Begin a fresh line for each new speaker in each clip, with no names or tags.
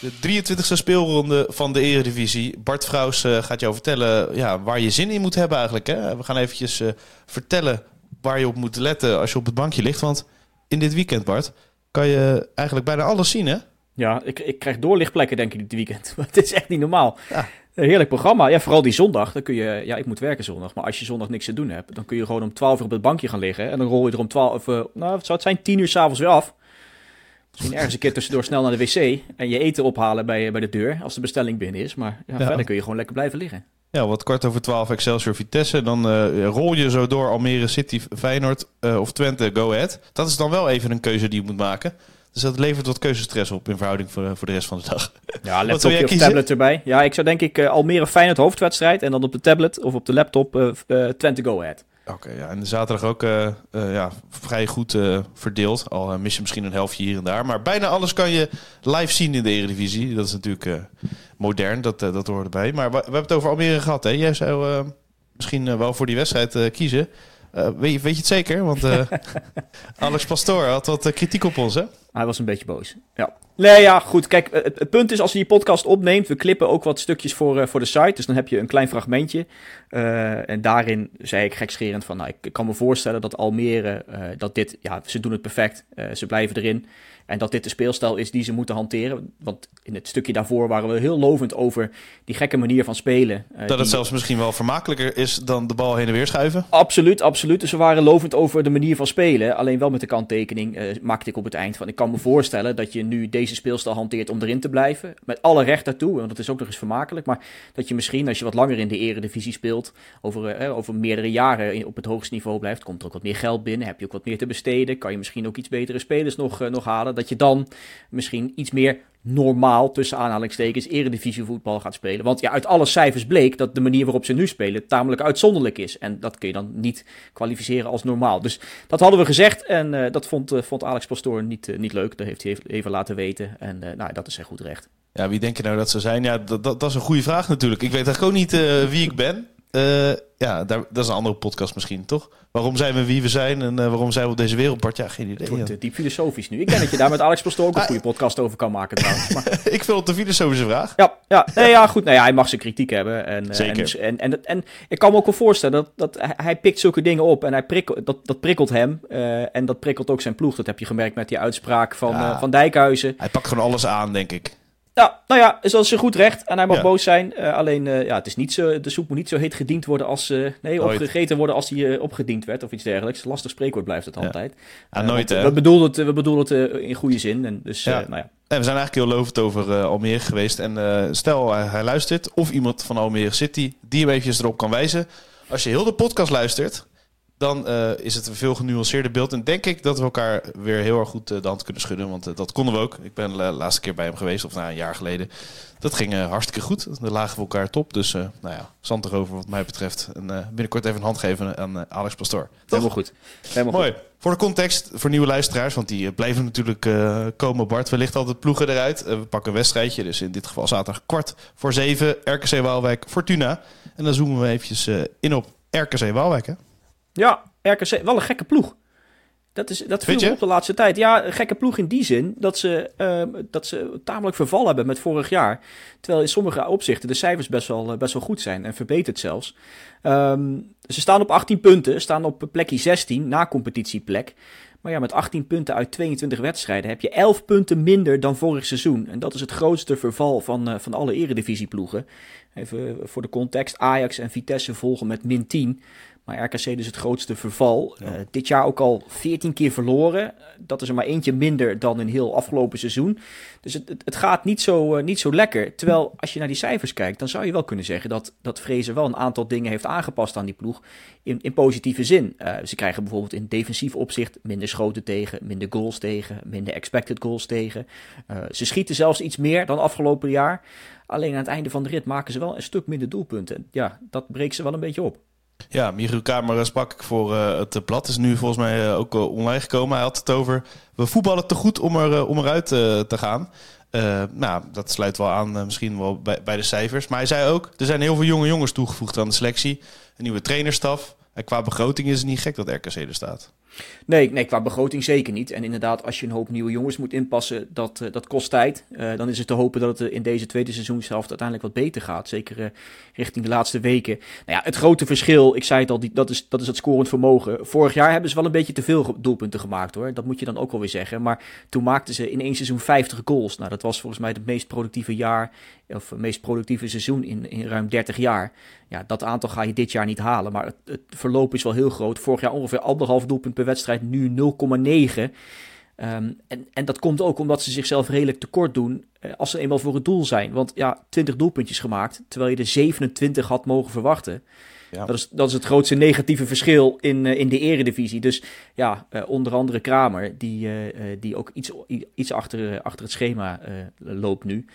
De 23e speelronde van de Eredivisie. Bart Vrouws uh, gaat jou vertellen ja, waar je zin in moet hebben eigenlijk. Hè? We gaan eventjes uh, vertellen waar je op moet letten als je op het bankje ligt. Want in dit weekend, Bart, kan je eigenlijk bijna alles zien, hè?
Ja, ik, ik krijg doorlichtplekken denk ik dit weekend. het is echt niet normaal. Ja. Een heerlijk programma. Ja, vooral die zondag. Dan kun je, ja, ik moet werken zondag. Maar als je zondag niks te doen hebt, dan kun je gewoon om 12 uur op het bankje gaan liggen. En dan rol je er om 12, uh, nou, het zou het zijn, 10 uur s'avonds weer af. Misschien ergens een keer tussendoor snel naar de wc en je eten ophalen bij, bij de deur als de bestelling binnen is. Maar ja, ja. verder kun je gewoon lekker blijven liggen.
Ja, wat kwart over 12 Excelsior Vitesse. Dan uh, rol je zo door Almere City, Feyenoord uh, of Twente, Go Ahead. Dat is dan wel even een keuze die je moet maken. Dus dat levert wat keuzestress op in verhouding voor, voor de rest van de dag.
Ja, laptopje of tablet erbij. Ja, ik zou denk ik Almere Feyenoord hoofdwedstrijd. En dan op de tablet of op de laptop Twente Go Ahead.
Oké, okay, ja. En de zaterdag ook ja, vrij goed verdeeld. Al mis je misschien een helftje hier en daar. Maar bijna alles kan je live zien in de Eredivisie. Dat is natuurlijk modern, dat, dat hoort erbij. Maar we, we, hebben het over Almere gehad. Hè? Jij zou misschien wel voor die wedstrijd kiezen. weet, je, weet je het zeker? Want Alex Pastoor had wat kritiek op ons, hè?
Hij was een beetje boos. Ja. Nee, ja, goed. Kijk, het, punt is als je die podcast opneemt, we klippen ook wat stukjes voor, uh, voor de site. Dus dan heb je een klein fragmentje. Uh, en daarin zei ik gekscherend van, nou, ik, kan me voorstellen dat Almere, uh, dat dit, ja, ze doen het perfect. ze blijven erin. En dat dit de speelstijl is die ze moeten hanteren. Want in het stukje daarvoor waren we heel lovend over die gekke manier van spelen.
dat die... het zelfs misschien wel vermakelijker is dan de bal heen en weer schuiven?
Absoluut, absoluut. Dus we waren lovend over de manier van spelen. Alleen wel met de kanttekening maakte ik op het eind van, ik kan me voorstellen dat je nu deze speelstijl hanteert om erin te blijven. Met alle recht daartoe, want dat is ook nog eens vermakelijk. Maar dat je misschien, als je wat langer in de eredivisie speelt, over, eh, over meerdere jaren op het hoogste niveau blijft, komt er ook wat meer geld binnen, heb je ook wat meer te besteden, kan je misschien ook iets betere spelers nog, nog halen. Dat je dan misschien iets meer normaal, tussen aanhalingstekens, eredivisievoetbal gaat spelen. Want ja, uit alle cijfers bleek dat de manier waarop ze nu spelen tamelijk uitzonderlijk is. En dat kun je dan niet kwalificeren als normaal. Dus dat hadden we gezegd en uh, dat vond, uh, vond Alex Pastoor niet, uh, niet leuk. Dat heeft hij even laten weten en nou, dat is zijn goed recht.
Ja, wie denk je nou dat ze zijn? Ja, dat, dat, dat is een goede vraag natuurlijk. Ik weet eigenlijk ook niet wie ik ben. Uh, ja, daar, dat is een andere podcast misschien, toch? Waarom zijn we wie we zijn en uh, waarom zijn we op deze wereld, Bart? Ja, geen idee. Het
wordt ja. diep filosofisch nu. Ik denk dat je daar met Alex Pastoor ook een goede podcast over kan maken trouwens. Maar...
ik vind het een filosofische vraag.
Ja, ja, nee, ja goed. Nou ja, hij mag zijn kritiek hebben. En,
Zeker.
En, en, en, en, ik kan me ook wel voorstellen dat, dat hij pikt zulke dingen op en hij prikkelt, dat, dat prikkelt hem. Uh, en dat prikkelt ook zijn ploeg. Dat heb je gemerkt met die uitspraak van, ja. van Dijkhuizen.
Hij pakt gewoon alles aan, denk ik.
Ja, nou ja, is ze goed recht en hij mag ja. boos zijn. Uh, alleen, uh, ja, het is niet zo, de soep moet niet zo heet gediend worden als, uh, nee, nooit. opgegeten worden als die opgediend werd of iets dergelijks. Lastig spreekwoord blijft het altijd.
Ja, nooit, hè?
We bedoelen het, we bedoelen het in goede zin. En dus, ja. nou ja.
En we zijn eigenlijk heel lovend over Almere geweest. En stel, hij luistert of iemand van Almere City die hem eventjes erop kan wijzen. Als je heel de podcast luistert, dan uh, is het een veel genuanceerder beeld. En denk ik dat we elkaar weer heel erg goed uh, de hand kunnen schudden. Want uh, dat konden we ook. Ik ben de laatste keer bij hem geweest, of na nou, een jaar geleden. Dat ging hartstikke goed. Dan lagen we elkaar top. Dus nou ja, zand erover wat mij betreft. En binnenkort even een hand geven aan Alex Pastoor.
Helemaal goed. Helemaal
Mooi.
Goed.
Voor de context, voor nieuwe luisteraars, want die blijven natuurlijk komen. Bart, wellicht altijd ploegen eruit. we pakken een wedstrijdje. Dus in dit geval zaterdag kwart voor zeven. RKC Waalwijk, Fortuna. En dan zoomen we eventjes in op RKC Waalwijk, hè?
Ja, RKC, wel een gekke ploeg. Dat, is, dat viel op de laatste tijd. Ja, een gekke ploeg in die zin dat ze, uh, dat ze tamelijk verval hebben met vorig jaar. Terwijl in sommige opzichten de cijfers best wel, best wel goed zijn en verbeterd zelfs. Um, ze staan op 18 punten, staan op plekje 16 na competitieplek. Maar ja, met 18 punten uit 22 wedstrijden heb je 11 punten minder dan vorig seizoen. En dat is het grootste verval van, uh, van alle eredivisieploegen. Even voor de context, Ajax en Vitesse volgen met min 10. Maar RKC dus het grootste verval. Uh, dit jaar ook al 14 keer verloren. Dat is er maar eentje minder dan een heel afgelopen seizoen. Dus het, het, het gaat niet zo, uh, niet zo lekker. Terwijl als je naar die cijfers kijkt, dan zou je wel kunnen zeggen dat, dat Vrezen wel een aantal dingen heeft aangepast aan die ploeg. In, in positieve zin. Uh, ze krijgen bijvoorbeeld in defensief opzicht minder schoten tegen, minder goals tegen, minder expected goals tegen. ze schieten zelfs iets meer dan afgelopen jaar. Alleen aan het einde van de rit maken ze wel een stuk minder doelpunten. Ja, dat breekt ze wel een beetje op.
Ja, Michiel Kamer sprak ik voor uh, het blad. Is nu volgens mij uh, ook online gekomen. Hij had het over. We voetballen te goed om, er, om eruit te gaan. nou, dat sluit wel aan misschien wel bij, bij de cijfers. Maar hij zei ook: er zijn heel veel jonge jongens toegevoegd aan de selectie. Een nieuwe trainerstaf. En qua begroting is het niet gek dat RKC er staat.
Nee, nee, qua begroting zeker niet. En inderdaad, als je een hoop nieuwe jongens moet inpassen, dat, uh, dat kost tijd. Uh, dan is het te hopen dat het in deze tweede seizoenshelft uiteindelijk wat beter gaat. Zeker richting de laatste weken. Nou ja, het grote verschil, ik zei het al, dat, is, dat is het scorend vermogen. Vorig jaar hebben ze wel een beetje te veel doelpunten gemaakt hoor. Dat moet je dan ook wel weer zeggen. Maar toen maakten ze in één seizoen 50 goals. Nou, dat was volgens mij het meest productieve jaar, of het meest productieve seizoen in, in ruim 30 jaar. Ja, dat aantal ga je dit jaar niet halen. Maar het, het verloop is wel heel groot. Vorig jaar ongeveer anderhalf doelpunt per wedstrijd, nu 0,9. Um, en, en dat komt ook omdat ze zichzelf redelijk tekort doen uh, als ze eenmaal voor het doel zijn. Want ja, 20 doelpuntjes gemaakt, terwijl je er 27 had mogen verwachten. Ja. Dat, is, dat is het grootste negatieve verschil in, uh, in de eredivisie. Dus ja, uh, onder andere Kramer, die, die ook iets, iets achter, achter het schema loopt nu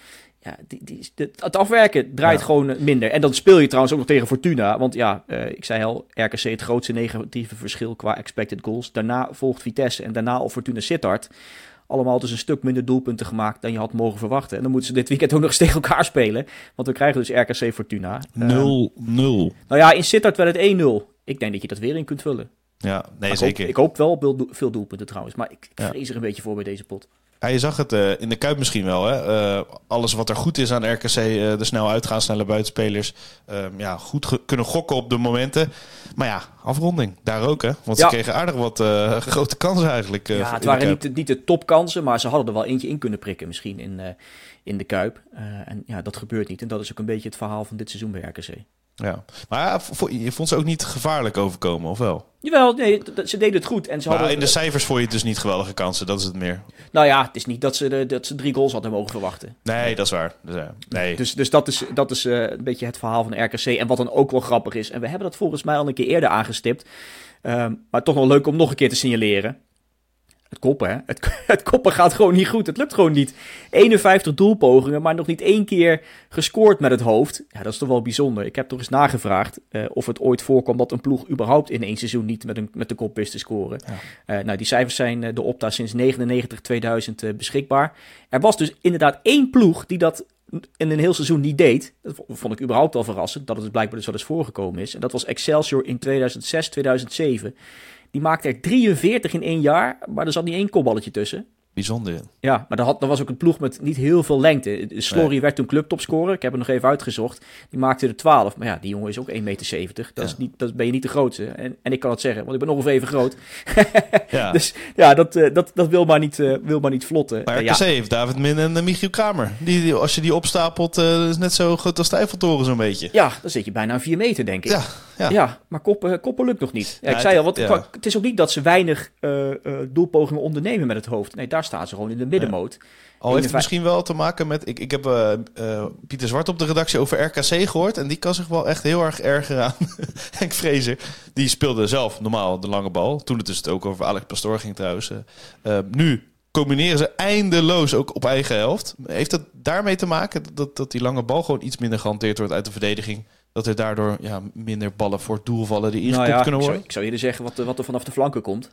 ja, die, die, het afwerken draait ja. gewoon minder. En dan speel je trouwens ook nog tegen Fortuna. Want ja, uh, ik zei al, RKC het grootste negatieve verschil qua expected goals. Daarna volgt Vitesse en daarna al Fortuna Sittard. Allemaal dus een stuk minder doelpunten gemaakt dan je had mogen verwachten. En dan moeten ze dit weekend ook nog eens tegen elkaar spelen. Want we krijgen dus RKC Fortuna.
0-0. Uh, nou
ja, in Sittard werd het 1-0. Ik denk dat je dat weer in kunt vullen.
Ja, nee,
ik
zeker.
Hoop, ik hoop wel veel, doelpunten trouwens. Maar ik vrees er een beetje voor bij deze pot.
Ja, je zag het uh, in de Kuip misschien wel. Hè? Uh, alles wat er goed is aan RKC, uh, de snel uitgaan, snelle buitenspelers. ja, goed kunnen gokken op de momenten. Maar ja, afronding daar ook. Hè? Want ja. ze kregen aardig wat grote kansen eigenlijk.
ja, het waren niet, niet de topkansen, maar ze hadden er wel eentje in kunnen prikken misschien in, in de Kuip. en ja, dat gebeurt niet. En dat is ook een beetje het verhaal van dit seizoen bij RKC.
Ja, maar je vond ze ook niet gevaarlijk overkomen, of wel?
Jawel, nee, ze deden het goed. En ze
maar
hadden,
in de cijfers vond je het dus niet geweldige kansen, dat is het meer.
Nou ja, het is niet dat ze, de, dat ze drie goals hadden mogen verwachten.
Nee, dat is waar. Dus, nee.
dus, dus dat is, dat is uh, een beetje het verhaal van RKC. En wat dan ook wel grappig is, en we hebben dat volgens mij al een keer eerder aangestipt. Um, maar toch nog leuk om nog een keer te signaleren. Het koppen, hè? Het, het, koppen gaat gewoon niet goed. Het lukt gewoon niet. 51 doelpogingen, maar nog niet één keer gescoord met het hoofd. Ja, dat is toch wel bijzonder. Ik heb toch eens nagevraagd uh, of het ooit voorkwam dat een ploeg überhaupt in één seizoen niet met, een, met de kop wist te scoren. Ja. Uh, nou, die cijfers zijn uh, de Opta sinds 99-2000 beschikbaar. Er was dus inderdaad één ploeg die dat in een heel seizoen niet deed. Dat vond ik überhaupt al verrassend, dat het blijkbaar dus wel eens voorgekomen is. En dat was Excelsior in 2006, 2007. Die maakte er 43 in één jaar, maar er zat niet één kopballetje tussen.
Bijzonder.
Ja, maar dat, dat was ook een ploeg met niet heel veel lengte. Slory nee. werd toen clubtopscorer. Ik heb het nog even uitgezocht. Die maakte er 12. Maar ja, die jongen is ook 1,70 meter. Dat, ja. is niet, dat ben je niet de grootste. En, en ik kan het zeggen, want ik ben ongeveer even groot. ja. Dus ja, dat, dat, dat wil, maar niet, uh, wil maar niet vlotten.
Maar RKC
ja.
heeft David Min en Michiel Kramer. Die, die, als je die opstapelt, uh, is net zo groot als de Eiffeltoren zo'n beetje.
Ja, dan zit je bijna aan 4 meter, denk ik.
Ja,
ja. ja maar koppen, koppen lukt nog niet. Ja, ik zei al, want het is ook niet dat ze weinig doelpogingen ondernemen met het hoofd. Nee, daar staan ze gewoon in de middenmoot.
Ja. Al heeft het misschien wel te maken met... Ik, ik heb uh, uh, Pieter Zwart op de redactie over RKC gehoord. En die kan zich wel echt heel erg ergeren aan Henk Vrezer. Die speelde zelf normaal de lange bal. Toen het dus het ook over Alex Pastoor ging trouwens. Uh, nu combineren ze eindeloos ook op eigen helft. Heeft dat daarmee te maken dat, dat die lange bal gewoon iets minder gehanteerd wordt uit de verdediging? Dat er daardoor ja, minder ballen voor het doel vallen die ingekopt
nou ja,
kunnen worden?
Ik zou, ik zou eerder zeggen wat, wat er vanaf de flanken komt.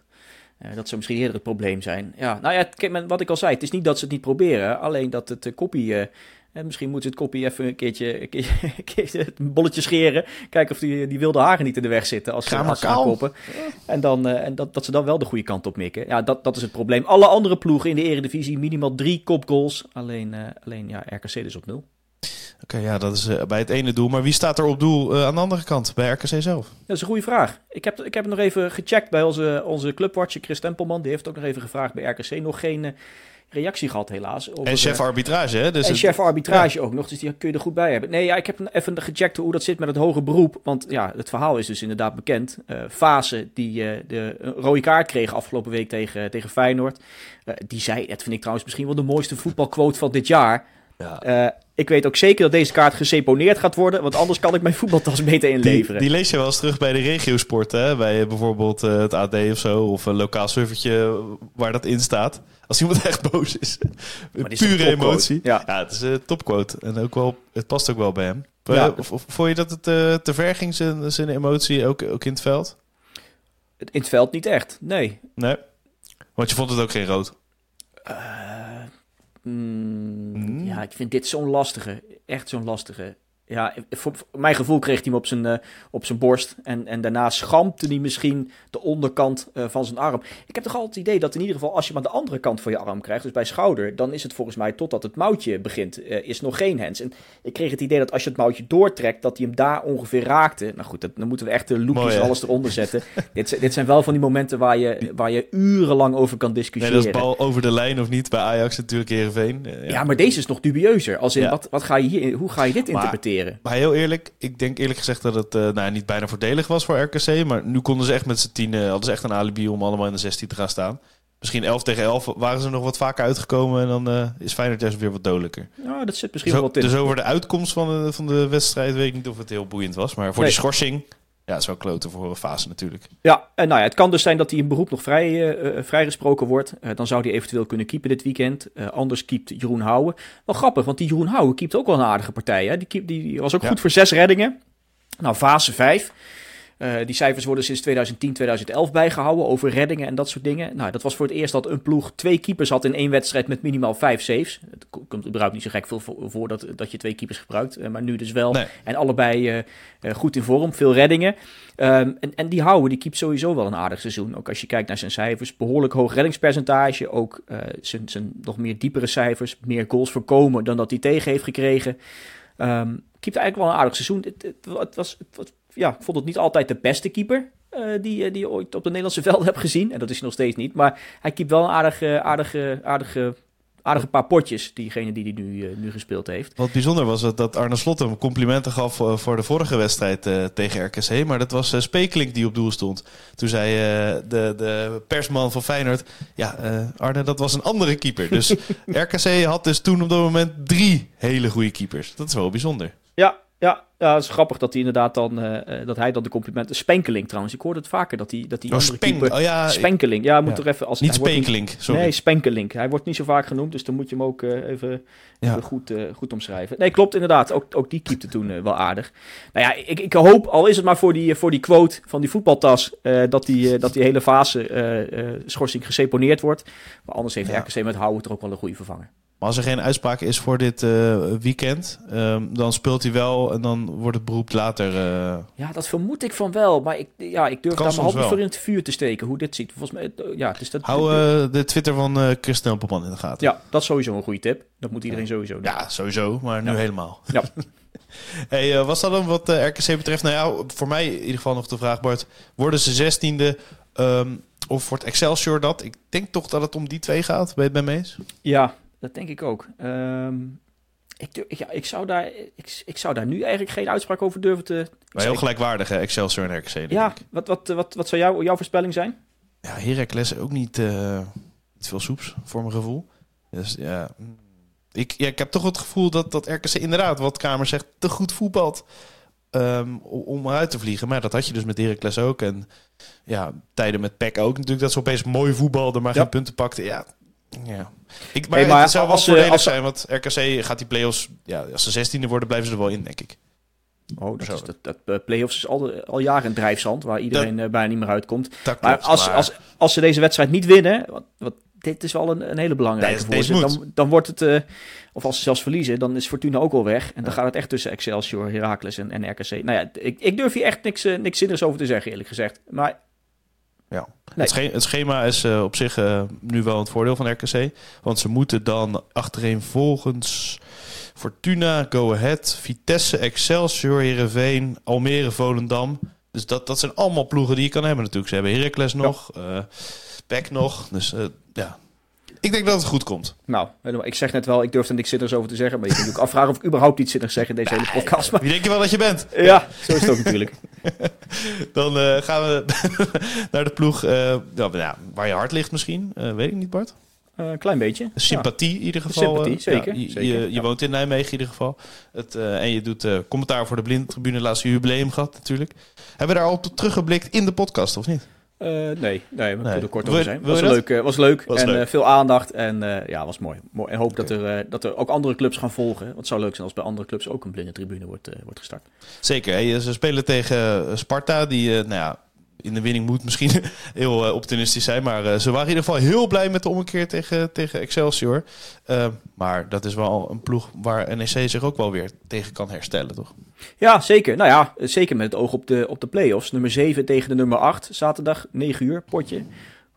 Uh, dat zou misschien eerder het probleem zijn. Ja, nou ja, kijk, wat ik al zei, het is niet dat ze het niet proberen, alleen dat het uh, koppie. Uh, misschien moet ze het koppie even een keertje, een keertje, een keertje een bolletje scheren. Kijken of die, die wilde haren niet in de weg zitten als, ze, als ze
kaal.
aankoppen. En, dan, en dat, dat ze dan wel de goede kant op mikken. Ja, dat, dat is het probleem. Alle andere ploegen in de eredivisie minimaal drie kopgoals. Alleen, alleen ja, RKC dus op nul.
Oké, okay, ja, dat is uh, bij het ene doel. Maar wie staat er op doel uh, aan de andere kant, bij RKC zelf?
Dat is een goede vraag. Ik heb, ik heb nog even gecheckt bij onze, onze clubwatcher Chris Tempelman. Die heeft ook nog even gevraagd bij RKC. Nog geen, uh, reactie gehad helaas. Over,
En chef
eh,
arbitrage, hè? Dus
en
het-
chef arbitrage ook nog, dus die kun je er goed bij hebben. Nee, ja, ik heb even gecheckt hoe dat zit met het hoge beroep. Want ja, het verhaal is dus inderdaad bekend. Eh Fase, die eh, de rode kaart kreeg afgelopen week tegen, tegen Feyenoord. eh, die zei, dat vind ik trouwens misschien wel de mooiste voetbalquote van dit jaar.
Ja.
Eh, ik weet ook zeker dat deze kaart geseponeerd gaat worden, want anders kan ik mijn voetbaltas beter inleveren.
die lees je wel eens terug bij de regiosport, hè? Bij eh, bijvoorbeeld eh, het AD of zo, of een lokaal servertje waar dat in staat. Als iemand echt boos is. Pure emotie.
Ja.
Ja, het is een topquote. En ook wel, het past ook wel bij hem.
Ja.
Of, of vond je dat het te ver ging, zijn, zijn emotie, ook, ook in het veld?
In het veld niet echt, nee.
Nee? Want je vond het ook geen rood.
Mm,
Hmm.
Ik vind dit zo'n lastige. Echt zo'n lastige. Ja, voor, voor mijn gevoel kreeg hij hem op zijn, eh, op zijn borst. En, en daarna schampte hij misschien de onderkant eh, van zijn arm. Ik heb toch altijd het idee dat in ieder geval als je hem aan de andere kant van je arm krijgt, dus bij schouder, dan is het volgens mij totdat het mouwtje begint, eh, is nog geen hands. En ik kreeg het idee dat als je het mouwtje doortrekt, dat hij hem daar ongeveer raakte. Nou goed, dat, dan moeten we echt de loopjes en alles eronder zetten. dit, zijn- dit zijn wel van die momenten waar je, waar je urenlang over kan
Nee,
discussiëren.
dat is bal over de lijn of niet. Bij Ajax natuurlijk Heerenveen. Eh,
Ja, maar deze is nog dubieuzer. Als in,
Ja.
wat, wat ga je hier, hoe ga je dit
Maar-
interpreteren?
Maar heel eerlijk, ik denk eerlijk gezegd dat het eh, nou, niet bijna voordelig was voor RKC. Maar nu konden ze echt met z'n tien, hadden ze echt een alibi om allemaal in de 16 te gaan staan. Misschien 11 tegen 11 waren ze nog wat vaker uitgekomen. En dan eh, is Feyenoord juist weer wat dodelijker.
Nou, dat zit misschien
Dus,
wel wat in.
dus over de uitkomst van de, van de wedstrijd weet ik niet of het heel boeiend was. Maar voor
Nee.
die schorsing, ja, het is wel kloten voor een fase natuurlijk.
Ja, en nou ja, het kan dus zijn dat hij in beroep nog vrij, eh, eh, vrijgesproken wordt. Eh, dan zou hij eventueel kunnen keepen dit weekend. Anders keept Jeroen Houwen. Wel grappig, want die Jeroen Houwen keept ook wel een aardige partij. Hè? Die, die was ook
Ja.
goed voor zes reddingen. Nou, fase 5. Eh, die cijfers worden sinds 2010, 2011 bijgehouden over reddingen en dat soort dingen. Nou, dat was voor het eerst dat een ploeg twee keepers had in één wedstrijd met minimaal vijf saves. Het ko- komt überhaupt niet zo gek veel voor, dat, dat je twee keepers gebruikt, eh, maar nu dus wel.
Nee.
En allebei eh, goed in vorm, veel reddingen. Ehm, en, en die houden, die keept sowieso wel een aardig seizoen. Ook als je kijkt naar zijn cijfers. Behoorlijk hoog reddingspercentage. Ook zijn, zijn nog meer diepere cijfers. Meer goals voorkomen dan dat hij tegen heeft gekregen. Ehm keept eigenlijk wel een aardig seizoen. Het, het, het was, het was- ja, ik vond het niet altijd de beste keeper. eh, die, eh, die je ooit op de Nederlandse velden hebt gezien. En dat is hij nog steeds niet. Maar hij keept wel een aardige, aardige, aardige, aardige paar potjes. Diegene die hij nu, eh, nu gespeeld heeft.
Wat bijzonder was dat, dat Arne Slot hem complimenten gaf voor de vorige wedstrijd tegen RKC. Maar dat was Spekelink die op doel stond. Toen zei de, de persman van Feyenoord... Ja, Arne, dat was een andere keeper. Dus RKC had dus toen op dat moment drie hele goede keepers. Dat is wel bijzonder.
Ja, ja, ja, het is grappig dat hij inderdaad dan, eh, eh, dat hij dan de complimenten... Spenkeling trouwens, ik hoorde het vaker dat hij, dat die
Oh,
andere keeper...
oh ja,
Spenkeling, ja, moet
ja.
er even... Als,
niet sorry.
Nee, Spenkelink. Hij wordt niet zo vaak genoemd, dus dan moet je hem ook eh, even,
Ja.
even goed, goed omschrijven. Nee, klopt inderdaad. Ook, ook die keepte toen wel aardig. Nou ja, ik, ik hoop, al is het maar voor die, voor die quote van die voetbaltas, dat, die, dat die hele fase schorsing geseponeerd wordt. Maar anders heeft. RKC met Houwen er ook wel een goede vervanger.
Maar als er geen uitspraak is voor dit eh, weekend, ehm, dan speelt hij wel en dan wordt het beroep later. eh,
Ja, dat vermoed ik van wel. Maar ik, ja, ik durf daar mijn
soms
hand niet
wel.
voor in het vuur te steken, hoe dit ziet. Volgens mij, eh, ja, dus dat,
hou de Twitter van Christian Popman in de gaten.
ja, dat is sowieso een goede tip. Dat moet iedereen sowieso doen.
Ja, sowieso, maar nu
Ja.
helemaal.
Ja.
hey, was dat dan wat RKC betreft? Nou ja, voor mij in ieder geval nog de vraag, Bart. Worden ze zestiende ehm of wordt Excelsior dat? Ik denk toch dat het om die twee gaat. Ben je het met me eens?
Ja, dat denk ik ook. Ehm, ik, ja, ik, zou daar, ik, ik zou daar nu eigenlijk geen uitspraak over durven te...
Maar heel gelijkwaardig, hè? Excelsior en RKC.
Ja, wat, wat, wat, wat zou jou, jouw voorspelling zijn?
ja Heracles ook niet, eh, niet veel soeps, voor mijn gevoel. Dus ja... mm. Ik, ja, ik heb toch het gevoel dat, dat RKC inderdaad, wat Kamer zegt, te goed voetbalt o- om eruit te vliegen. Maar dat had je dus met Heracles ook. En ja, tijden met PEC ook natuurlijk. Dat ze opeens mooi voetbalden, maar
Ja.
geen punten pakten. Ja, ja. Ik, maar,
Hey, maar
het zou wel
als ze-
voordelig
als
zijn, want RKC gaat die play-offs... Ja, als ze zestiende worden, blijven ze er wel in, denk ik.
Oh, dat, is, dat, dat eh, play-offs is al, al jaren een drijfzand waar iedereen eh, bijna niet meer uitkomt. Maar als,
maar-
als, als ze deze wedstrijd niet winnen, wat, wat, dit is wel een, een hele belangrijke voor ze, dan, dan wordt het, eh, of als ze zelfs verliezen, dan is Fortuna ook al weg. En dan gaat het echt tussen Excelsior, Heracles en, en RKC. Nou ja, ik, ik durf hier echt niks, niks zinnigs over te zeggen, eerlijk gezegd. Maar
Ja.
Nee.
Het, sche- het schema is eh, op zich eh, nu wel het voordeel van RKC. Want ze moeten dan achtereen volgens Fortuna, Go Ahead, Vitesse, Excelsior, Heerenveen, Almere, Volendam. Dus dat, dat zijn allemaal ploegen die je kan hebben natuurlijk. Ze hebben Heracles nog, PEC nog. Dus eh, ja, Ik denk dat het goed komt.
Nou, ik zeg net wel, ik durf er niks zinnigs over te zeggen. Maar je kunt ook afvragen of ik überhaupt iets zinnigs zeg in deze hele podcast. Maar...
Wie denk je wel dat je bent?
Ja, zo is het ook natuurlijk.
Dan uh, gaan we naar de ploeg uh, ja, waar je hart ligt misschien. Uh, weet ik niet, Bart.
Een klein beetje.
Sympathie ja. in ieder geval.
Sympathie, zeker.
Ja, je,
zeker.
je, je woont in Nijmegen in ieder geval. Het, en je doet commentaar voor de blindtribune. Laatste jubileum gehad natuurlijk. Hebben we daar al teruggeblikt in de podcast of niet?
Uh, nee, nee, we nee. er kort
over
zijn. Was leuk, uh, was leuk
was
en
leuk.
Uh, veel aandacht en ja, was mooi. mooi. En hoop okay. dat, er, dat er ook andere clubs gaan volgen. Want het zou leuk zijn als bij andere clubs ook een blinde tribune wordt, wordt gestart.
Zeker. Ze spelen tegen Sparta, die nou ja, in de winning moet misschien heel uh, optimistisch zijn. Maar uh, ze waren in ieder geval heel blij met de ommekeer tegen, tegen Excelsior. Uh, maar dat is wel een ploeg waar NEC zich ook wel weer tegen kan herstellen, toch?
Ja, zeker. Nou ja, zeker met het oog op de, op de play-offs. Nummer 7 tegen de nummer 8, zaterdag 9 uur, potje.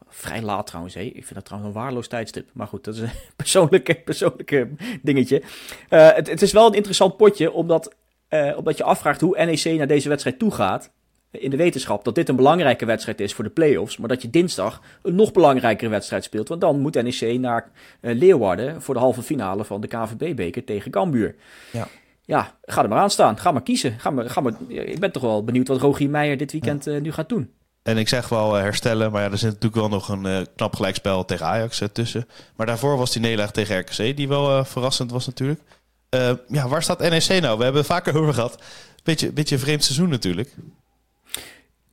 Vrij laat trouwens, hé. Ik vind dat trouwens een waardeloos tijdstip. Maar goed, dat is een persoonlijke, persoonlijke dingetje. Het, het, is wel een interessant potje, omdat, omdat je afvraagt hoe NEC naar deze wedstrijd toe gaat in de wetenschap dat dit een belangrijke wedstrijd is voor de play-offs, maar dat je dinsdag een nog belangrijkere wedstrijd speelt, want dan moet NEC naar uh, Leeuwarden voor de halve finale van de KVB-beker tegen Cambuur.
Ja.
Ja, ga er maar aan staan. Ga maar kiezen. Ga maar, ga maar, ik ben toch wel benieuwd wat Rogier Meijer dit weekend uh, nu gaat doen.
En ik zeg wel uh, herstellen, maar ja, er zit natuurlijk wel nog een uh, knap gelijkspel tegen Ajax uh, tussen. Maar daarvoor was die nederlaag tegen RKC, die wel verrassend was natuurlijk. ja, waar staat NEC nou? We hebben het vaker over gehad. Beetje, beetje een vreemd seizoen natuurlijk.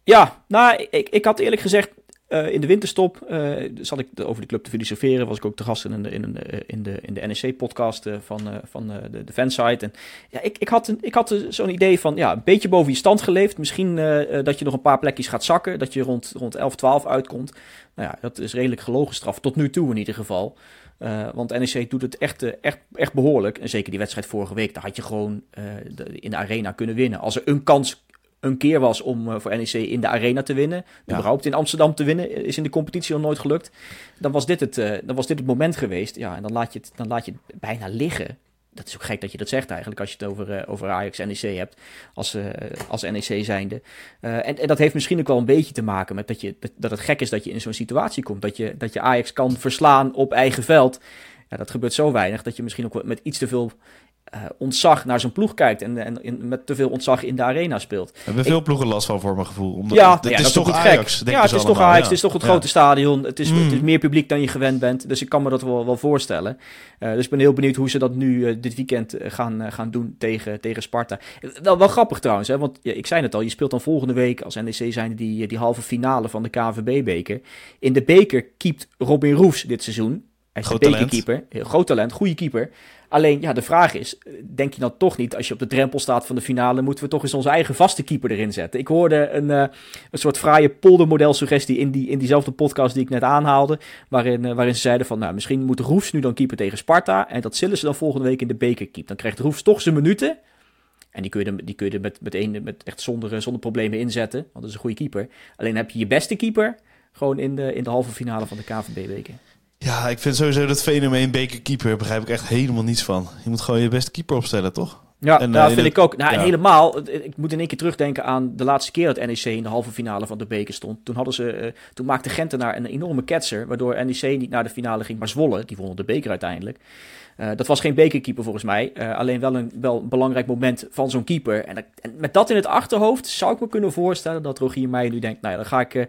Ja, nou, ik, ik had eerlijk gezegd uh, in de winterstop uh, zat ik over de club te filosoferen. Was ik ook te gast in de, in de, in de, in de NEC-podcast van, van de, de fansite. En ja, ik, ik had, een, ik had zo'n idee van ja, een beetje boven je stand geleefd. Misschien dat je nog een paar plekjes gaat zakken. Dat je rond, rond 11, 12 uitkomt. Nou ja, dat is redelijk gelogen straf. Tot nu toe in ieder geval. Want NEC doet het echt, echt, echt behoorlijk. En zeker die wedstrijd vorige week, daar had je gewoon in de arena kunnen winnen. Als er een kans een keer was om uh, voor NEC in de arena te winnen. Ja. Überhaupt in Amsterdam te winnen. Is in de competitie nog nooit gelukt. Dan was dit het, uh, dan was dit het moment geweest. Ja, en dan laat, je het, dan laat je het bijna liggen. Dat is ook gek dat je dat zegt eigenlijk. Als je het over, uh, over Ajax NEC hebt. Als, als NEC zijnde. En, en, dat heeft misschien ook wel een beetje te maken met dat, je, dat het gek is dat je in zo'n situatie komt. Dat je, dat je Ajax kan verslaan op eigen veld. Ja, dat gebeurt zo weinig dat je misschien ook met iets te veel uh, ontzag naar zijn ploeg kijkt en, en in, met te veel ontzag in de arena speelt.
We hebben veel ploegen last van voor mijn gevoel.
Omdat, ja, het, ja, is, toch Ajax. Ja, het is toch Ajax. Ja. Het is toch het grote stadion. Het is, mm. het is meer publiek dan je gewend bent. Dus ik kan me dat wel, wel voorstellen. Uh, dus ik ben heel benieuwd hoe ze dat nu uh, dit weekend gaan, gaan doen tegen, tegen Sparta. Wel, wel grappig trouwens, hè, want ik zei het al. Je speelt dan volgende week als NEC zijn die, die halve finale van de KVB-beker. In de beker keept Robin Roefs dit seizoen. Hij is
Groot
de bekerkeeper. Groot talent, goede keeper. Alleen, ja, de vraag is, denk je dan toch niet, als je op de drempel staat van de finale, moeten we toch eens onze eigen vaste keeper erin zetten? Ik hoorde een, uh, een soort fraaie poldermodel suggestie in, die, in diezelfde podcast die ik net aanhaalde, waarin, uh, waarin ze zeiden van, nou, misschien moet Roefs nu dan keeper tegen Sparta en dat ze dan volgende week in de beker keep. Dan krijgt Roefs toch zijn minuten. En die kun je er, die kun je met, met, een, met echt zonder, zonder problemen inzetten, want dat is een goede keeper. Alleen heb je je beste keeper gewoon in de, in de halve finale van de KVB-beker.
Ja, ik vind sowieso dat fenomeen bekerkeeper begrijp ik echt helemaal niets van. Je moet gewoon je beste keeper opstellen, toch?
Ja, en, dat uh, vind ik ook. Nou, ja. helemaal. Ik moet in één keer terugdenken aan de laatste keer dat NEC in de halve finale van de beker stond. Toen, hadden ze, uh, toen maakte Gentenaar een enorme ketser, waardoor NEC niet naar de finale ging, maar Zwolle. Die wonnen de beker uiteindelijk. Uh, dat was geen bekerkeeper volgens mij. alleen wel een, wel een belangrijk moment van zo'n keeper. En, en, met dat in het achterhoofd zou ik me kunnen voorstellen dat Rogier Meijer nu denkt, nou ja, dan ga ik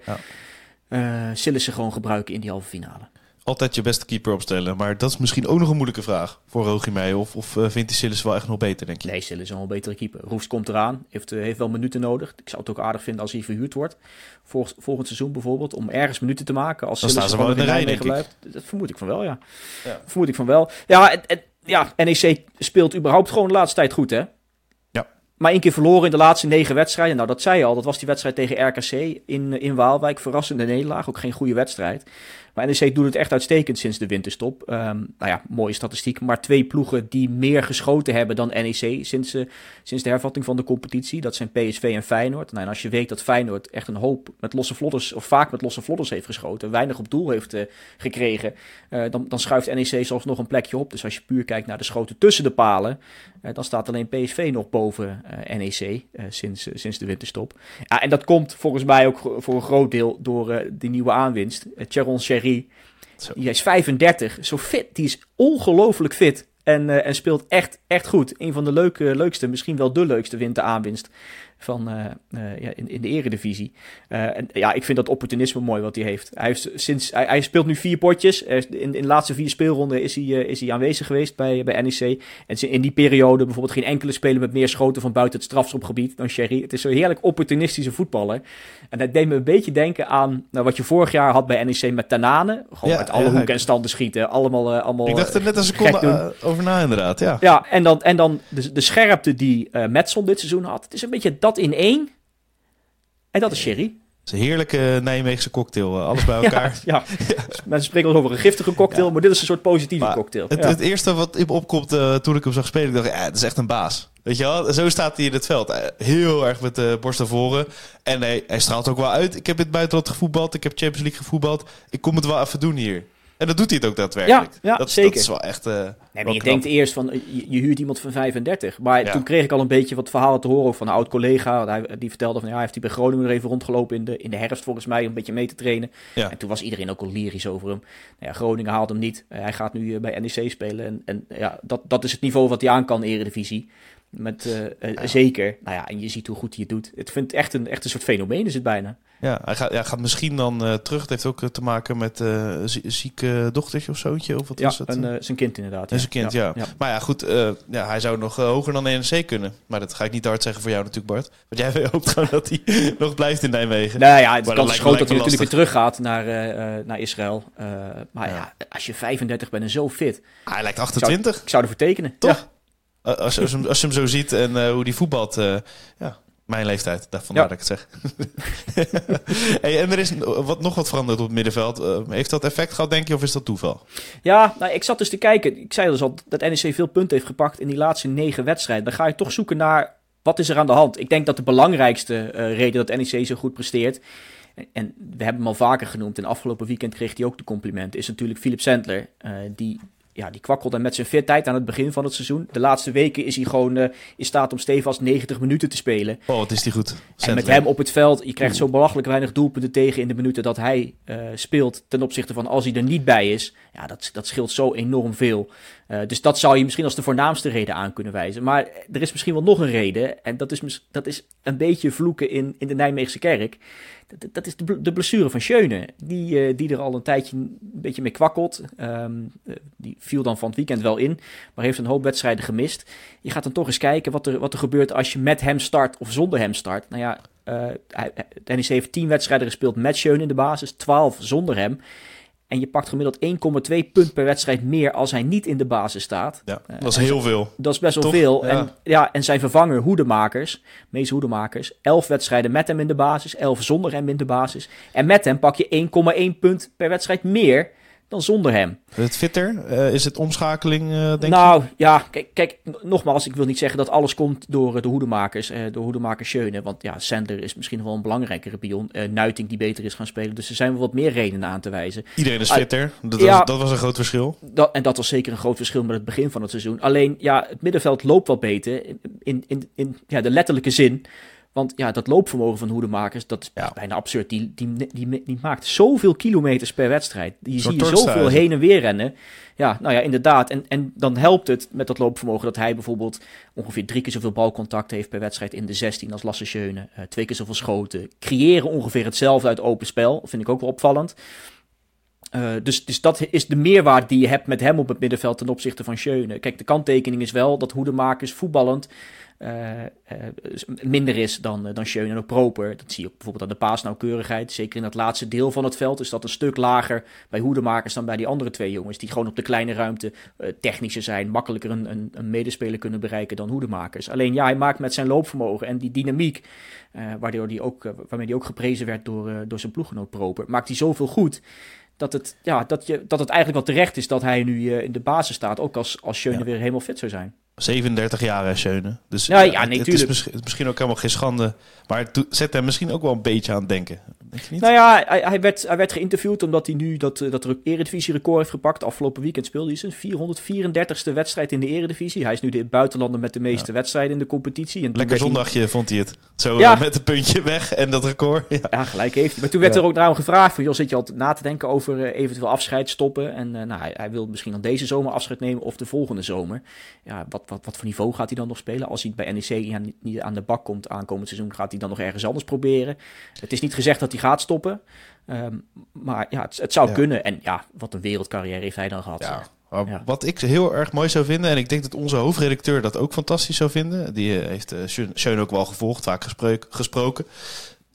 ja. Sillissen gewoon gebruiken in die halve finale
altijd je beste keeper opstellen. Maar dat is misschien ook nog een moeilijke vraag voor Rogier Meijer. Of, of uh, vindt hij Sillis wel echt nog beter, denk je?
Nee, Sillis is wel een betere keeper. Roefs komt eraan, heeft, uh, heeft wel minuten nodig. Ik zou het ook aardig vinden als hij verhuurd wordt. Volg, volgend seizoen bijvoorbeeld, om ergens minuten te maken. Als
Dan staan ze wel in de rij, denk
blijft. Dat vermoed ik van wel, ja. ja. Vermoed ik van wel. Ja, en, en, ja, NEC speelt überhaupt gewoon de laatste tijd goed, hè? Maar één keer verloren in de laatste negen wedstrijden. Nou, dat zei je al. Dat was die wedstrijd tegen RKC in, in Waalwijk. Verrassende nederlaag. Ook geen goede wedstrijd. NEC doet het echt uitstekend sinds de winterstop. Um, nou ja, mooie statistiek. Maar twee ploegen die meer geschoten hebben dan NEC sinds, eh, sinds de hervatting van de competitie. Dat zijn PSV en Feyenoord. Nou, en als je weet dat Feyenoord echt een hoop met losse vlotters of vaak met losse vlodders heeft geschoten. Weinig op doel heeft eh, gekregen. Eh, dan, dan schuift NEC zelfs nog een plekje op. Dus als je puur kijkt naar de schoten tussen de palen. dan staat alleen PSV nog boven NEC sinds, sinds de winterstop. Ja, en dat komt volgens mij ook voor een groot deel door die nieuwe aanwinst. Charon
Cherry
hij is 35, zo fit. Die is ongelooflijk fit. En, eh, en speelt echt, echt goed. Een van de leuke, leukste, misschien wel de leukste winteraanwinst van, eh, eh, ja, in, in de eredivisie. Eh, en ja, ik vind dat opportunisme mooi wat hij heeft. Hij, heeft sinds, hij, hij speelt nu vier potjes. In, in de laatste vier speelronden is hij, is hij aanwezig geweest bij, bij NEC. En ze- in die periode bijvoorbeeld geen enkele speler met meer schoten van buiten het strafschopgebied dan Sherry. Het is zo'n heerlijk opportunistische voetballer. En dat deed me een beetje denken aan nou, wat je vorig jaar had bij NEC met Tanane. Gewoon
Ja,
uit alle
ja,
hoeken en standen schieten. Allemaal, allemaal
Ik dacht er net een seconde over na, inderdaad. Ja.
ja, en dan, en dan de, de scherpte die Metson dit seizoen had. Het is een beetje dat in één. En dat is Sherry.
Het is een heerlijke Nijmeegse cocktail. eh, Alles bij elkaar.
Ja, ja. mensen spreken over een giftige cocktail, maar dit is een soort positieve
Maar
cocktail.
Het,
ja.
het eerste wat in opkomt eh, toen ik hem zag spelen, ik dacht, ja, het is echt een baas. Weet je wel? Zo staat hij in het veld. Eh, Heel erg met de borst naar voren. En hij, hij straalt ook wel uit. Ik heb in het buitenland gevoetbald. Ik heb Champions League gevoetbald. Ik kom het wel even doen hier. En dat doet hij het ook daadwerkelijk.
Ja, ja,
dat,
zeker.
Dat is wel echt... eh,
nee,
wel
je
knap.
denkt eerst van, eh, je, je huurt iemand van 35. Maar
Ja.
toen kreeg ik al een beetje wat verhalen te horen van een oud collega. Hij, die vertelde van, ja, hij heeft hij bij Groningen er even rondgelopen in de, in de herfst volgens mij, om een beetje mee te trainen.
Ja.
En toen was iedereen ook al lyrisch over hem. Nou ja, Groningen haalt hem niet. Eh, hij gaat nu bij NEC spelen. En, en ja, dat, dat is het niveau wat hij aan kan, Eredivisie. Met, eh, eh, Zeker. Nou ja, en je ziet hoe goed hij het doet. Het vindt echt een, echt een soort fenomeen is het bijna.
Ja, hij gaat, ja, gaat misschien dan eh, terug. Het heeft ook te maken met zie- zieke dochtertje of zoontje. Of wat
Ja,
was het?
een, zijn kind inderdaad.
En zijn kind, ja. Maar ja, goed. ja, hij zou nog hoger dan de NEC kunnen. Maar dat ga ik niet hard zeggen voor jou natuurlijk, Bart. Want jij hoopt gewoon dat hij nog blijft in Nijmegen.
Nou ja, het
Maar
kans is groot dat hij natuurlijk weer teruggaat naar, eh, eh, naar Israël. Maar ja.
Ja.
als je 35 bent en zo fit,
Hij lijkt 28.
ik zou ervoor tekenen.
Toch? Eh, Als, je- als, je hem, als je hem zo ziet en eh, hoe die voetbalt. eh, ja, mijn leeftijd. Daar vandaar
Ja.
dat ik het zeg. hey, en er is wat, nog wat veranderd op het middenveld. Heeft dat effect gehad, denk je, of is dat toeval?
Ja, nou, ik zat dus te kijken. Ik zei dus al dat NEC veel punten heeft gepakt in die laatste negen wedstrijden. Dan ga je toch zoeken naar wat is er aan de hand. Ik denk dat de belangrijkste reden dat NEC zo goed presteert. en- we hebben hem al vaker genoemd. En afgelopen weekend kreeg hij ook de complimenten. Is natuurlijk Philip Sandler. eh, die, ja, die kwakkelde met zijn fitheid aan het begin van het seizoen. De laatste weken is hij gewoon eh, in staat om stevast 90 minuten te spelen.
Oh, wat is die goed.
En met hem op het veld, je krijgt zo belachelijk weinig doelpunten tegen in de minuten dat hij eh, speelt. Ten opzichte van als hij er niet bij is. Ja, dat, dat scheelt zo enorm veel. Eh, dus dat zou je misschien als de voornaamste reden aan kunnen wijzen. Maar er is misschien wel nog een reden. En dat is, dat is een beetje vloeken in, in de Nijmeegse kerk. Dat, dat is de, de blessure van Schöne. Die, die er al een tijdje beetje mee kwakkelt. Ehm, eh, die viel dan van het weekend wel in. Maar heeft een hoop wedstrijden gemist. Je gaat dan toch eens kijken wat er, wat er gebeurt als je met hem start of zonder hem start. Nou ja, NEC heeft 10 wedstrijden gespeeld met Schöne in de basis, 12 zonder hem. En je pakt gemiddeld 1,2 punt per wedstrijd meer als hij niet in de basis staat.
Ja,
Eh,
dat is
en
heel veel.
Dat is best wel
Toch?
veel.
Ja.
En, ja, en zijn vervanger Hoedemakers, meest Hoedemakers, 11 wedstrijden met hem in de basis, 11 zonder hem in de basis. En met hem pak je 1,1 punt per wedstrijd meer dan zonder hem.
Het fitter, eh, is het omschakeling, eh, denk
nou ja, kijk, kijk, nogmaals, ik wil niet zeggen dat alles komt door eh, de hoedemakers, door hoedemakers Schöne. Want ja, Sandler is misschien wel een belangrijkere pion. Nuiting die beter is gaan spelen. Dus er zijn wel wat meer redenen aan te wijzen.
Iedereen is fitter. Dat,
ja.
was, dat was een groot verschil.
Dat, en dat was zeker een groot verschil met het begin van het seizoen. Alleen, ja, het middenveld loopt wat beter. In, in, in, in ja, de letterlijke zin. Want ja, dat loopvermogen van hoedemakers, dat is
Ja.
bijna absurd. Die, die, die, die, maakt zoveel kilometers per wedstrijd. Die zie je zoveel heen en weer rennen. Ja, nou ja, inderdaad. En, en dan helpt het met dat loopvermogen dat hij bijvoorbeeld ongeveer drie keer zoveel balcontact heeft per wedstrijd in de 16 als Lasse Schöne. Eh, twee keer zoveel schoten. Creëren ongeveer hetzelfde uit open spel. Vind ik ook wel opvallend. Eh, dus, dus dat is de meerwaarde die je hebt met hem op het middenveld ten opzichte van Schöne. Kijk, de kanttekening is wel dat Hoedemakers voetballend minder is dan, eh, dan Schöne en ook Proper. Dat zie je ook bijvoorbeeld aan de paasnauwkeurigheid. Zeker in het laatste deel van het veld is dat een stuk lager bij Hoedemakers dan bij die andere twee jongens. Die gewoon op de kleine ruimte eh, technischer zijn, makkelijker een, een, een medespeler kunnen bereiken dan Hoedemakers. Alleen ja, hij maakt met zijn loopvermogen en die dynamiek, eh, waardoor die ook, eh, waarmee hij ook geprezen werd door, eh, door zijn ploeggenoot Proper, maakt hij zoveel goed dat het, ja, dat, je, dat het eigenlijk wel terecht is dat hij nu eh, in de basis staat. Ook als, als Schöne
Ja.
weer helemaal fit zou zijn.
37 jaar, hè, Schöne. Dus
Ja,
eh,
ja, nee,
het, is misschien, het is misschien ook helemaal geen schande. Maar het zet hem misschien ook wel een beetje aan het denken. Denk je niet?
Nou ja, hij, hij, werd, hij werd geïnterviewd omdat hij nu dat, eh, dat Eredivisie-record heeft gepakt. Afgelopen weekend speelde hij zijn 434ste wedstrijd in de Eredivisie. Hij is nu de buitenlander met de meeste wedstrijden in de competitie. En toen
Lekker
hij-
zondagje vond hij het. Zo
Ja.
eh, met een puntje weg en dat record. Ja.
Ja, gelijk heeft hij. Maar toen werd
Ja.
er ook naar hem gevraagd van, joh, zit je al na te denken over eh, eventueel afscheid stoppen? En eh, nou, hij, hij wil misschien dan deze zomer afscheid nemen of de volgende zomer. Ja, wat, wat, wat voor niveau gaat hij dan nog spelen? Als hij bij NEC ja, niet, niet aan de bak komt aankomend seizoen, gaat hij dan nog ergens anders proberen? Het is niet gezegd dat hij gaat stoppen. Ehm, maar ja, het, het zou
Ja.
kunnen. En ja, wat een wereldcarrière heeft hij dan gehad.
Ja. Wat ik heel erg mooi zou vinden, en ik denk dat onze hoofdredacteur dat ook fantastisch zou vinden. Die eh, heeft eh, Schön ook wel gevolgd, vaak gespreuk- gesproken.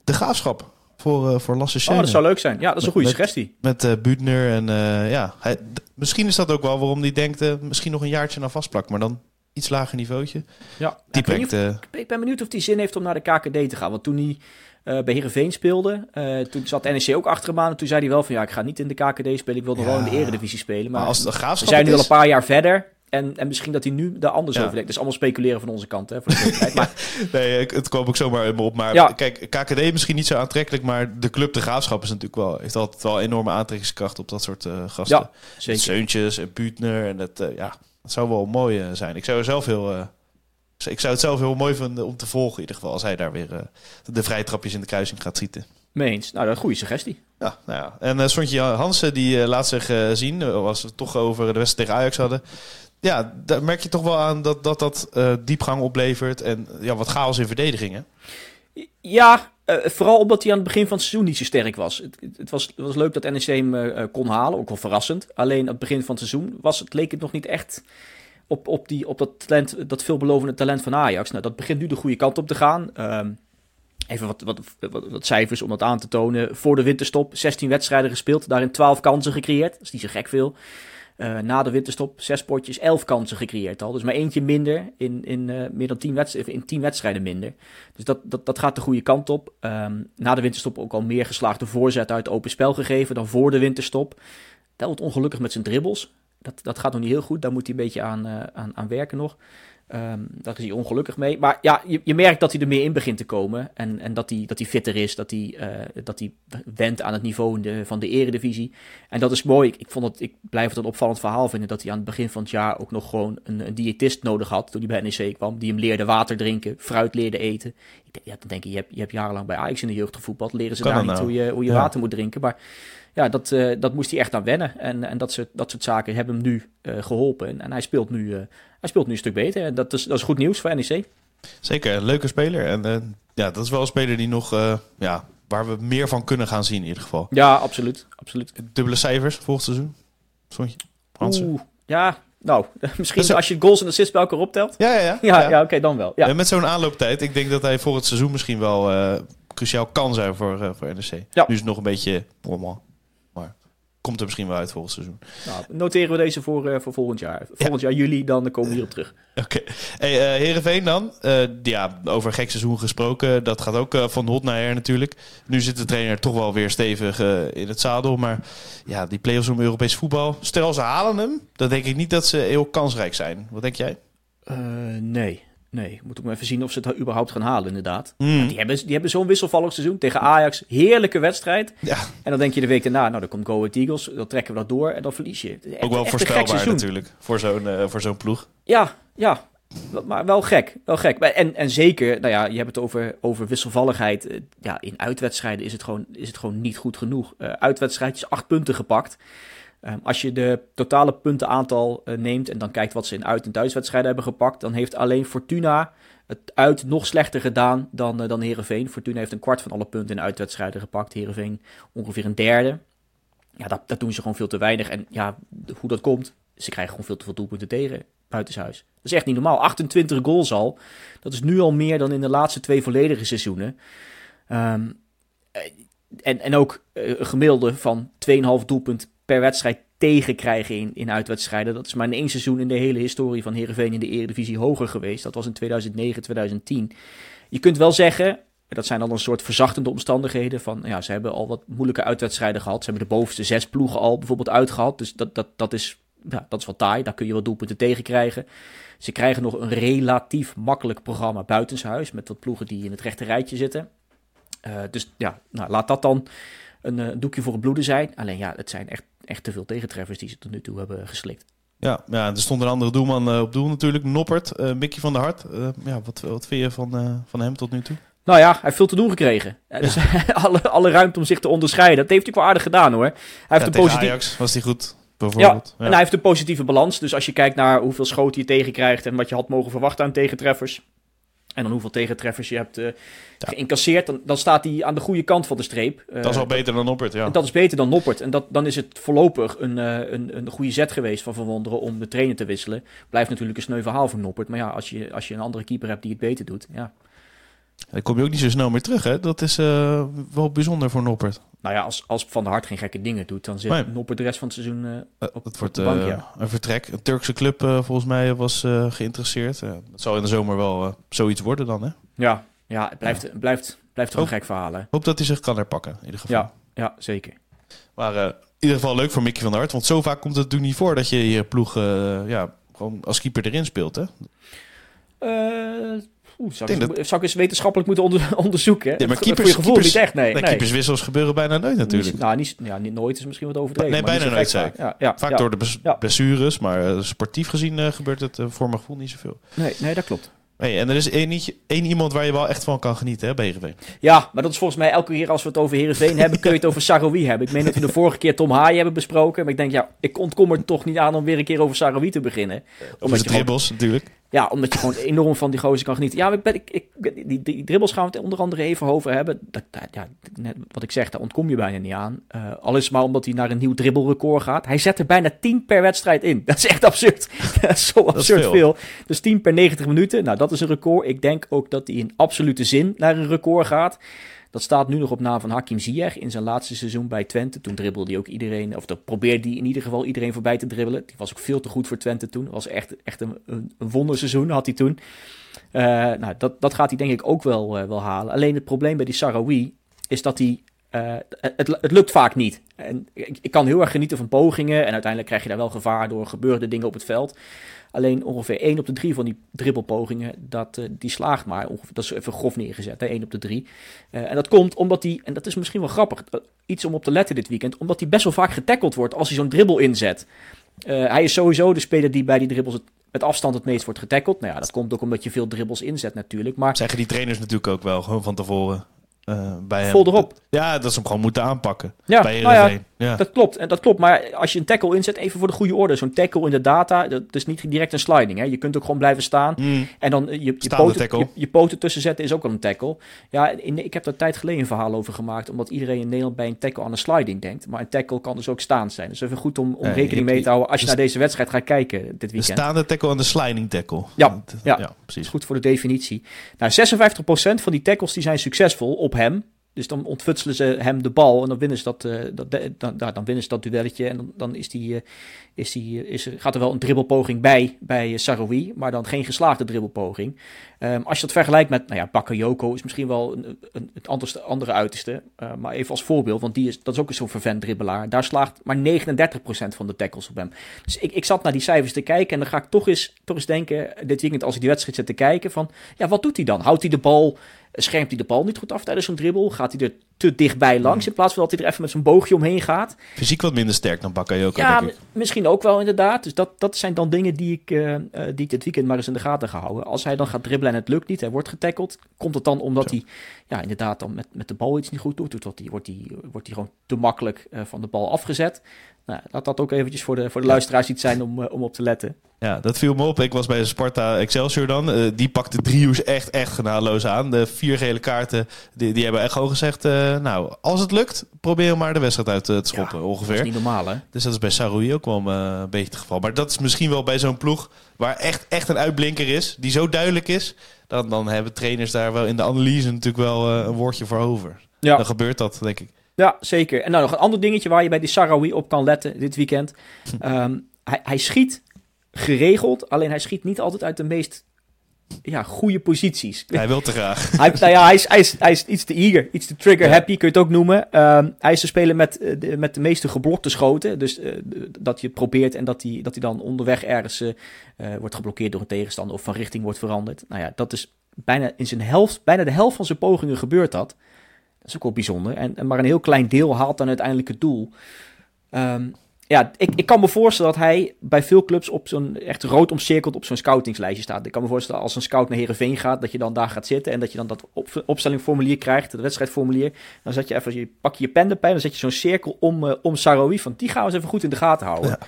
De graafschap voor, eh, voor Lasse
Oh,
Schöne.
dat zou leuk zijn. Ja, dat is een goede
Met-
suggestie.
Met Buutner en ja, hij, misschien is dat ook wel waarom hij denkt, misschien nog een jaartje naar vastplak, maar dan iets lager niveautje.
Ja,
Die
ik,
brengt,
of-
eh,
ik ben benieuwd of hij zin heeft om naar de KKD te gaan. Want toen hij eh, bij Heerenveen speelde, eh, toen zat NEC ook achter hem aan. En toen zei hij wel van, ja, ik ga niet in de KKD spelen. Ik wil nog
Ja.
wel in de Eredivisie spelen.
maar
Maar,
als de
we zijn nu
het
al een paar jaar verder. En, en misschien dat hij nu daar anders
Ja.
over denkt. Dus allemaal speculeren van onze kant, hè, voor de. Maar
Nee, ik- het kwam ook zomaar op. Maar
Ja.
kijk, KKD misschien niet zo aantrekkelijk, maar de club De Graafschap is natuurlijk wel, heeft altijd wel enorme aantrekkingskracht op dat soort gasten.
Ja, zeker.
Zeuntjes en Buutner en dat, ja, dat zou wel mooi eh, zijn. Ik zou er zelf heel, eh, ik zou het zelf heel mooi vinden om te volgen in ieder geval, als hij daar weer eh, de vrije trapjes in de kruising gaat schieten.
mee eens. Nou, dat is een goede suggestie.
Ja, nou ja. En Sontje Hansen, die eh, laat zich zien, als we het toch over de wedstrijd tegen Ajax hadden. Ja, daar merk je toch wel aan dat dat, dat diepgang oplevert en ja, wat chaos in verdedigingen.
Ja, eh, vooral omdat hij aan het begin van het seizoen niet zo sterk was. Het, het- was, was leuk dat NEC hem eh, kon halen, ook wel verrassend. Alleen aan het begin van het seizoen was, het, leek het nog niet echt op, op, die, op dat, talent, dat veelbelovende talent van Ajax. Nou, dat begint nu de goede kant op te gaan. Ehm, even wat, wat, wat cijfers om dat aan te tonen. Voor de winterstop 16 wedstrijden gespeeld, daarin 12 kansen gecreëerd. Dat is niet zo gek veel. Eh, na de winterstop zes potjes, 11 kansen gecreëerd al. Dus maar eentje minder in, in, meer dan 10 wedstrijden, in 10 wedstrijden minder. Dus dat, dat, dat gaat de goede kant op. Ehm, na de winterstop ook al meer geslaagde voorzet uit open spel gegeven dan voor de winterstop. Wel wat ongelukkig met zijn dribbles. Dat, dat gaat nog niet heel goed. Daar moet hij een beetje aan, eh, aan, aan werken nog. Ehm, daar is hij ongelukkig mee. Maar ja, je, je merkt dat hij er meer in begint te komen. En, en dat, hij, dat hij fitter is. Dat hij, eh, dat hij wendt aan het niveau de, van de eredivisie. En dat is mooi. Ik, ik, vond het, ik blijf het een opvallend verhaal vinden. Dat hij aan het begin van het jaar ook nog gewoon een, een diëtist nodig had. Toen hij bij NEC kwam. Die hem leerde water drinken. Fruit leerde eten. Ik denk, ja, dan denk je, je hebt, je hebt jarenlang bij Ajax in de jeugd gevoetbald. Leren ze
Kan
daar niet
nou?
hoe je, hoe je
Ja.
water moet drinken. Maar ja, dat, eh, dat moest hij echt aan wennen. En, en dat, soort, dat soort zaken hebben hem nu eh, geholpen. En, en hij, speelt nu, hij speelt nu een stuk beter. En dat is, dat is goed nieuws voor NEC.
Zeker, een leuke speler. En eh, ja, dat is wel een speler die nog, eh, ja, waar we meer van kunnen gaan zien in ieder geval.
Ja, absoluut. absoluut.
Dubbele cijfers volgend seizoen. Sontje Hansen.
Oeh, ja, nou, misschien als je goals en assists bij elkaar optelt.
Ja, ja, ja.
Ja, ja. oké, dan wel. Ja.
En met zo'n aanlooptijd, ik denk dat hij voor het seizoen misschien wel eh, cruciaal kan zijn voor, voor NEC.
Ja.
Nu is het nog een beetje rommel, maar komt er misschien wel uit volgend seizoen.
Nou, noteren we deze voor, eh, voor volgend jaar. Volgend jaar juli, dan komen we hierop terug.
Oké. Hey, eh Heerenveen dan. Eh, ja, over gek seizoen gesproken. Dat gaat ook van hot naar her natuurlijk. Nu zit de trainer toch wel weer stevig in het zadel. Maar ja, die play-offs om Europees voetbal. Stel ze halen hem, dan denk ik niet dat ze heel kansrijk zijn. Wat denk jij?
Nee, nee. Moet ook maar even zien of ze het überhaupt gaan halen, inderdaad.
Hmm.
Die hebben, die hebben zo'n wisselvallig seizoen tegen Ajax. Heerlijke wedstrijd.
Ja,
En dan denk je de week daarna, nou, dan komt Go Ahead Eagles. Dan trekken we dat door en dan verlies je. Echt-
ook wel voorspelbaar
seizoen.
natuurlijk. Voor zo'n eh, voor zo'n ploeg.
Ja, ja. Maar wel gek, wel gek. En, en zeker, nou ja, je hebt het over, over wisselvalligheid. Eh, Ja, in uitwedstrijden is het gewoon, is het gewoon niet goed genoeg. Eh uitwedstrijdjes, acht punten gepakt. Ehm, als je de totale puntenaantal eh, neemt en dan kijkt wat ze in uit- en thuiswedstrijden hebben gepakt, dan heeft alleen Fortuna het uit nog slechter gedaan dan, eh, dan Herenveen. Fortuna heeft een kwart van alle punten in uitwedstrijden gepakt. Herenveen ongeveer een derde. Ja, dat, dat doen ze gewoon veel te weinig. En ja, hoe dat komt, ze krijgen gewoon veel te veel doelpunten tegen buitenshuis. Dat is echt niet normaal. 28 goals al. Dat is nu al meer dan in de laatste twee volledige seizoenen. Ehm, eh, en, en ook een gemiddelde van 2,5 doelpunt per wedstrijd tegenkrijgen in, in uitwedstrijden. Dat is maar in één seizoen in de hele historie van Heerenveen in de Eredivisie hoger geweest. Dat was in 2009, 2010. Je kunt wel zeggen, dat zijn dan een soort verzachtende omstandigheden. Van ja, ze hebben al wat moeilijke uitwedstrijden gehad. Ze hebben de bovenste zes ploegen al bijvoorbeeld uitgehad. Dus dat, dat, dat is ja, dat is wel taai. Daar kun je wel doelpunten tegen krijgen. Ze krijgen nog een relatief makkelijk programma buitenshuis. Met wat ploegen die in het rechte rijtje zitten. Uh, dus ja, nou, laat dat dan een uh, doekje voor het bloeden zijn. Alleen ja, het zijn echt, echt te veel tegentreffers die ze tot nu toe hebben geslikt.
Ja, ja er stond een andere doelman uh, op doel natuurlijk. Noppert, uh, Mickey van der Hart. ja, wat, wat vind je van, van hem tot nu toe?
Nou ja, hij heeft veel te doen gekregen. Ja. Dus alle, alle ruimte om zich te onderscheiden. Dat heeft hij wel aardig gedaan hoor. Hij heeft een positief...
Ajax was hij goed. Bijvoorbeeld.
Ja, en hij heeft een positieve balans. Dus als je kijkt naar hoeveel schoten je tegenkrijgt en wat je had mogen verwachten aan tegentreffers. En dan hoeveel tegentreffers je hebt uh, geïncasseerd, dan, dan, staat hij aan de goede kant van de streep.
Uh, dat is al beter dan Noppert, ja.
Dat is beter dan Noppert. En dat, dan is het voorlopig een, uh, een, een goede zet geweest van Van Wonderen om de trainer te wisselen. Blijft natuurlijk een sneu verhaal voor Noppert. Maar ja, als je, als je een andere keeper hebt die het beter doet, ja.
Dan kom je ook niet zo snel meer terug, hè? Dat is uh, wel bijzonder voor Noppert.
Nou ja, als, als Van der Hart geen gekke dingen doet, dan zit nee. Noppert de rest van het seizoen uh, op,
het wordt,
op bank, ja.
een vertrek. Een Turkse club volgens mij was geïnteresseerd. dat zal in de zomer wel zoiets worden dan, hè?
Ja, ja het blijft, ja. blijft, blijft toch een gek verhaal, hè?
Hoop dat hij zich kan herpakken, in ieder geval.
Ja, ja zeker.
Maar in ieder geval leuk voor Mickey van der Hart. Want zo vaak komt het natuurlijk niet voor dat je je ploeg ja, gewoon als keeper erin speelt, hè?
Oeh, zou, ik, dat... zou ik eens wetenschappelijk moeten onder, onderzoeken?
Ja, maar keepers,
voor je gevoel
keepers,
niet echt, nee.
nee,
nee.
keeperswissels gebeuren bijna nooit natuurlijk.
Niet, nou, niet, ja, niet nooit is misschien wat overdreven.
Nee, bijna nooit, zei ik.
Ja, ja,
Vaak
ja.
door de blessures, maar uh, sportief gezien uh, gebeurt het uh, voor mijn gevoel niet zoveel.
Nee, nee dat klopt.
Hey, en er is één, één iemand waar je wel echt van kan genieten, hè, BGV.
Ja, maar dat is volgens mij elke keer als we het over Heerenveen hebben, kun je het over Saroui hebben. Ik meen dat we de vorige keer Tom Haaien hebben besproken. Maar ik denk, ja, ik ontkom er toch niet aan om weer een keer over Saroui te beginnen.
Over de dribbles natuurlijk.
Ja, omdat je gewoon enorm van die gozer kan genieten. Ja, ik ben, ik, ik, die, die dribbles gaan we het onder andere even over hebben. Dat, dat, ja, net wat ik zeg, daar ontkom je bijna niet aan. Uh, al is maar omdat hij naar een nieuw dribbelrecord gaat. Hij zet er bijna 10 per wedstrijd in. Dat is echt absurd. dat is zo absurd is veel. veel. Dus 10 per 90 minuten. Nou, dat is een record. Ik denk ook dat hij in absolute zin naar een record gaat. Dat staat nu nog op naam van Hakim Ziyech in zijn laatste seizoen bij Twente. Toen dribbelde hij ook iedereen, of dat probeerde hij in ieder geval iedereen voorbij te dribbelen. Die was ook veel te goed voor Twente toen. Was echt, echt een, een, wonderseizoen had hij toen. Uh, nou, dat, dat gaat hij denk ik ook wel, uh, wel halen. Alleen het probleem bij die Sarawi is dat hij uh, het, het, lukt vaak niet. En ik, kan heel erg genieten van pogingen. En uiteindelijk krijg je daar wel gevaar door gebeurde dingen op het veld. Alleen ongeveer 1 op de 3 van die dribbelpogingen, dat, uh, die slaagt maar. Dat is even grof neergezet, hè, 1 op de 3. Uh, en dat komt omdat hij, en dat is misschien wel grappig, iets om op te letten dit weekend, omdat hij best wel vaak getackeld wordt als hij zo'n dribbel inzet. Hij is sowieso de speler die bij die dribbles het, met afstand het meest wordt getackeld. Nou ja, dat komt ook omdat je veel dribbles inzet natuurlijk. Maar...
Zeggen die trainers natuurlijk ook wel, gewoon van tevoren. Uh, bij
Vol erop.
Ja, dat ze hem gewoon moeten aanpakken.
Ja,
bij
nou ja, ja, dat klopt. En dat klopt. Maar als je een tackle inzet, even voor de goede orde. Zo'n tackle in de data, dat is niet direct een sliding. Hè. Je kunt ook gewoon blijven staan.
Mm.
En dan je, je, poten, je, je, poten tussen zetten is ook al een tackle. Ja, in, ik heb daar tijd geleden een verhaal over gemaakt. Omdat iedereen in Nederland bij een tackle aan een sliding denkt. Maar een tackle kan dus ook staan zijn. Dus even goed om, om rekening mee te houden als je naar deze wedstrijd gaat kijken dit weekend.
De staande tackle en de sliding tackle.
Ja, ja,
ja precies.
Goed voor de definitie. Nou, 56% van die tackles die zijn succesvol op hem. Dus dan ontfutselen ze hem de bal en dan winnen ze dat, uh, dat, dan, dan winnen ze dat duelletje. En dan, dan is die, uh, is die, is er, gaat er wel een dribbelpoging bij, bij Saroui, maar dan geen geslaagde dribbelpoging. Um, als je dat vergelijkt met, nou ja, Bakayoko is misschien wel het andere uiterste. maar even als voorbeeld, want die is, dat is ook zo'n vervent dribbelaar. Daar slaagt maar 39% van de tackles op hem. Dus ik, ik zat naar die cijfers te kijken en dan ga ik toch eens, toch eens denken, dit weekend als ik die wedstrijd zit te kijken, van ja, wat doet hij dan? Houdt hij de bal schermt hij de bal niet goed af tijdens zo'n dribbel? Gaat hij er te dichtbij langs in plaats van dat hij er even met zijn boogje omheen gaat?
Fysiek wat minder sterk dan Bakayoko,
Ja,
denk ik.
misschien ook wel inderdaad. Dus dat, dat zijn dan dingen die ik, uh, die ik dit weekend maar eens in de gaten ga houden. Als hij dan gaat dribbelen en het lukt niet, hij wordt getackeld, komt het dan omdat Zo. hij ja, inderdaad dan met, met de bal iets niet goed doet? Wordt hij, wordt hij, wordt hij gewoon te makkelijk uh, van de bal afgezet? Nou, laat dat ook eventjes voor de, voor de luisteraars iets zijn om, uh, om op te letten.
Ja, dat viel me op. Ik was bij Sparta Excelsior dan. Uh, die pakte driehoes echt, echt genadeloos aan. De vier gele kaarten, die, die hebben echt gewoon gezegd... Uh, nou, als het lukt, probeer maar de wedstrijd uit te schoppen,
ja,
ongeveer.
Dat is niet normaal, hè?
Dus dat is bij Saroui ook wel een beetje het geval. Maar dat is misschien wel bij zo'n ploeg... waar echt, echt een uitblinker is, die zo duidelijk is... dan, dan hebben trainers daar wel in de analyse natuurlijk wel een woordje voor over.
Ja.
Dan gebeurt dat, denk ik.
Ja, zeker. En nou nog een ander dingetje waar je bij die Sarawi op kan letten dit weekend. Um, hij, hij, schiet geregeld, alleen hij schiet niet altijd uit de meest ja, goede posities.
Hij wil te graag.
hij, nou ja, hij, is, hij, is, hij is iets te eager, iets te trigger happy, kun je het ook noemen. Ehm, hij is te spelen met, eh, de, met de meeste geblokte schoten. Dus eh, dat je probeert en dat hij, dat hij dan onderweg ergens eh, wordt geblokkeerd door een tegenstander of van richting wordt veranderd. Nou ja, dat is bijna in zijn helft, bijna de helft van zijn pogingen gebeurt dat. Dat is ook wel bijzonder. En, maar een heel klein deel haalt dan uiteindelijk het doel. Ehm, ja, ik, ik kan me voorstellen dat hij bij veel clubs op zo'n echt rood omcirkeld op zo'n scoutingslijstje staat. Ik kan me voorstellen als een scout naar Herenveen gaat, dat je dan daar gaat zitten en dat je dan dat op, opstellingformulier krijgt, het wedstrijdformulier. Dan zet je even, je pak je je pen erbij, dan zet je zo'n cirkel om, uh, om Saroui, van die gaan we eens even goed in de gaten houden. Ja.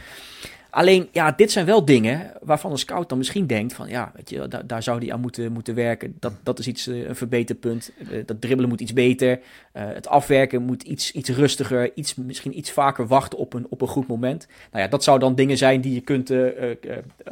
Alleen, ja, dit zijn wel dingen waarvan een scout dan misschien denkt van, ja, weet je, daar, daar zou hij aan moeten, moeten werken. Dat, dat is iets, uh, een verbeterpunt. Uh, dat dribbelen moet iets beter. Uh, het afwerken moet iets, iets rustiger. Iets, misschien iets vaker wachten op een, op een goed moment. Nou ja, dat zou dan dingen zijn die je kunt,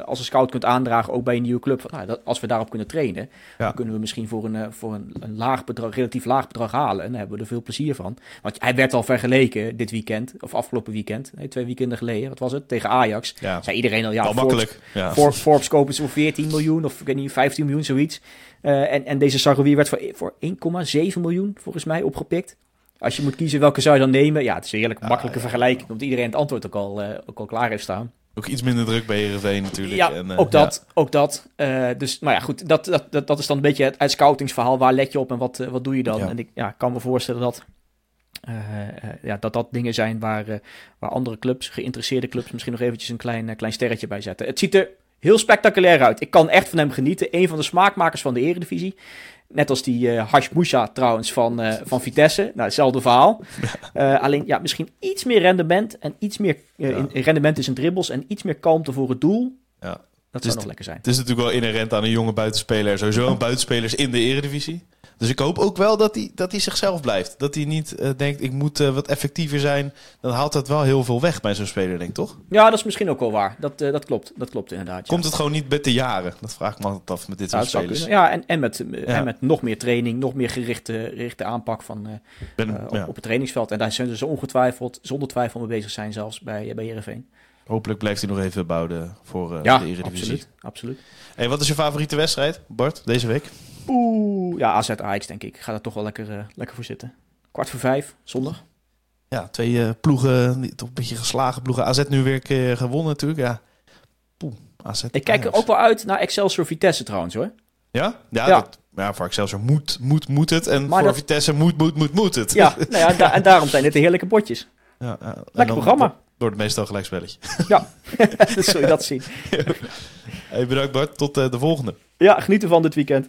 als een scout kunt aandragen, ook bij een nieuwe club. Van, nou, dat, als we daarop kunnen trainen, ja. dan kunnen we misschien voor een, voor een, een laag bedrag, relatief laag bedrag halen. En daar hebben we er veel plezier van. Want hij werd al vergeleken dit weekend, of afgelopen weekend, nee, twee weekenden geleden, wat was het, tegen Ajax.
Ja.
Zei iedereen al, ja,
Forbes, makkelijk. Ja.
Forbes, Forbes kopen ze voor 14 miljoen of ik weet niet, 15 miljoen, zoiets. Uh, en, en deze Sarroui werd voor, voor 1,7 miljoen volgens mij opgepikt. Als je moet kiezen welke zou je dan nemen, ja, het is een heerlijk makkelijke vergelijking, omdat iedereen het antwoord ook al, uh, ook al klaar heeft staan.
Ook iets minder druk bij Heerenveen natuurlijk.
Ja,
en, uh,
ook dat. Ook dat. Uh, dus, nou ja, goed. Dat, dat, dat, dat is dan een beetje het, scoutingsverhaal. Waar let je op en wat, uh, wat doe je dan?
Ja.
En ik ja, kan me voorstellen dat ja, dat dat dingen zijn waar, uh, waar andere clubs, geïnteresseerde clubs, misschien nog eventjes een klein, klein sterretje bij zetten. Het ziet er heel spectaculair uit. Ik kan echt van hem genieten. Een van de smaakmakers van de Eredivisie. Net als die uh, Hash Musha trouwens van, uh, van Vitesse. Nou, hetzelfde verhaal. Uh, alleen ja, misschien iets meer rendement. En iets meer ja. in, in rendement is in dribbles. En iets meer kalmte voor het doel.
Ja.
Dat zou nog lekker zijn.
Het is natuurlijk wel inherent aan een jonge buitenspeler. Sowieso een buitenspelers in de Eredivisie. Dus ik hoop ook wel dat hij, dat hij zichzelf blijft. Dat hij niet uh, denkt, ik moet uh, wat effectiever zijn. Dan haalt dat wel heel veel weg bij zo'n speler, denk ik, toch?
Ja, dat is misschien ook wel waar. Dat, uh, dat klopt. Dat klopt inderdaad.
Komt
ja.
het gewoon niet met de jaren? Dat vraag ik me altijd af met dit
ja,
soort spelers.
Ja, en, en, met, ja. en met nog meer training, nog meer gerichte, gerichte aanpak van, ben, op, op, het trainingsveld. En daar zijn ze ongetwijfeld, zonder twijfel mee bezig zijn, zelfs bij, bij Heerenveen.
Hopelijk blijft hij nog even bouwen voor
ja,
de Eredivisie.
Absoluut, absoluut.
Hey, wat is je favoriete wedstrijd, Bart, deze week?
Oeh, ja, AZ Ajax denk ik. Ik ga er toch wel lekker, uh, lekker voor zitten. Kwart voor vijf, zondag.
Ja, twee uh, ploegen, toch een beetje geslagen ploegen. AZ nu weer een keer gewonnen natuurlijk, ja. Poeh, AZ
ik kijk er ook wel uit naar Excelsior Vitesse trouwens hoor.
Ja? Ja, ja. Dat, ja voor Excelsior moet, moet, moet het. En maar voor dat... Vitesse moet, moet, moet, moet het.
Ja, nou ja da en daarom zijn dit de heerlijke potjes.
Ja, ja.
Lekker programma.
Door het meestal gelijkspelletje.
Ja, dat zul je dat zien.
hey, bedankt Bart, tot uh, de volgende.
Ja, genieten van dit weekend.